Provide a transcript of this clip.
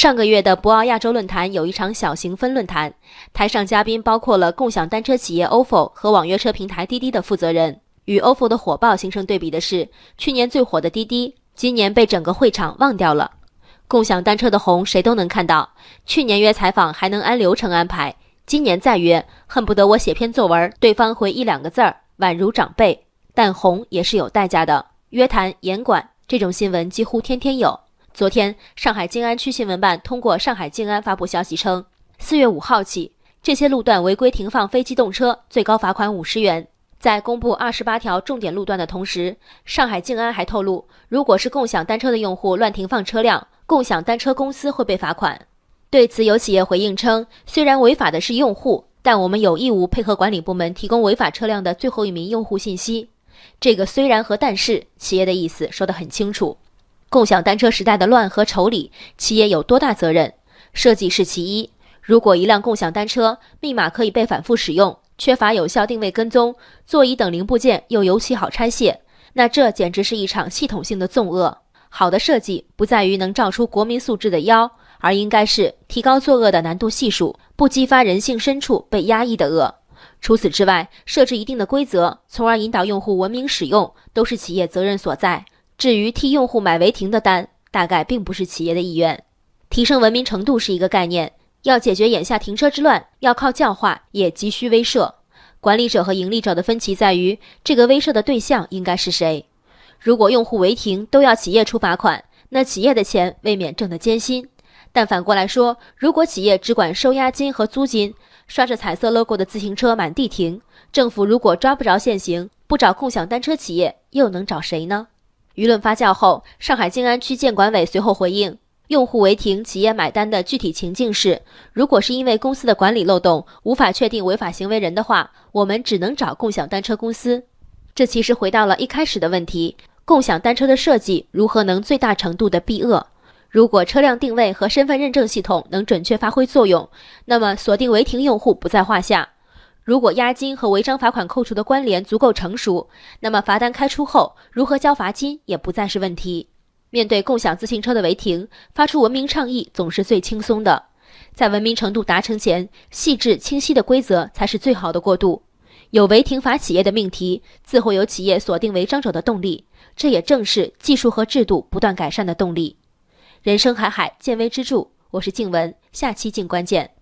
上个月的博鳌亚洲论坛有一场小型分论坛，台上嘉宾包括了共享单车企业 ofo 和网约车平台滴滴的负责人。与 ofo 的火爆形成对比的是，去年最火的滴滴，今年被整个会场忘掉了。共享单车的红谁都能看到，去年约采访还能按流程安排，今年再约，恨不得我写篇作文，对方回一两个字儿，宛如长辈。但红也是有代价的，约谈、严管这种新闻几乎天天有。昨天，上海静安区新闻办通过上海静安发布消息称，四月五号起，这些路段违规停放非机动车，最高罚款五十元。在公布二十八条重点路段的同时，上海静安还透露，如果是共享单车的用户乱停放车辆，共享单车公司会被罚款。对此，有企业回应称，虽然违法的是用户，但我们有义务配合管理部门提供违法车辆的最后一名用户信息。这个虽然和但是，企业的意思说得很清楚。共享单车时代的乱和丑里，企业有多大责任？设计是其一。如果一辆共享单车密码可以被反复使用，缺乏有效定位跟踪，座椅等零部件又尤其好拆卸，那这简直是一场系统性的纵恶。好的设计不在于能照出国民素质的妖，而应该是提高作恶的难度系数，不激发人性深处被压抑的恶。除此之外，设置一定的规则，从而引导用户文明使用，都是企业责任所在。至于替用户买违停的单，大概并不是企业的意愿。提升文明程度是一个概念，要解决眼下停车之乱，要靠教化，也急需威慑。管理者和盈利者的分歧在于，这个威慑的对象应该是谁？如果用户违停都要企业出罚款，那企业的钱未免挣得艰辛。但反过来说，如果企业只管收押金和租金，刷着彩色 logo 的自行车满地停，政府如果抓不着现行，不找共享单车企业，又能找谁呢？舆论发酵后，上海静安区建管委随后回应：用户违停，企业买单的具体情境是，如果是因为公司的管理漏洞无法确定违法行为人的话，我们只能找共享单车公司。这其实回到了一开始的问题：共享单车的设计如何能最大程度的避恶？如果车辆定位和身份认证系统能准确发挥作用，那么锁定违停用户不在话下。如果押金和违章罚款扣除的关联足够成熟，那么罚单开出后如何交罚金也不再是问题。面对共享自行车的违停，发出文明倡议总是最轻松的。在文明程度达成前，细致清晰的规则才是最好的过渡。有违停罚企业的命题，自会有企业锁定违章者的动力。这也正是技术和制度不断改善的动力。人生海海，见微知著。我是静文，下期静关键。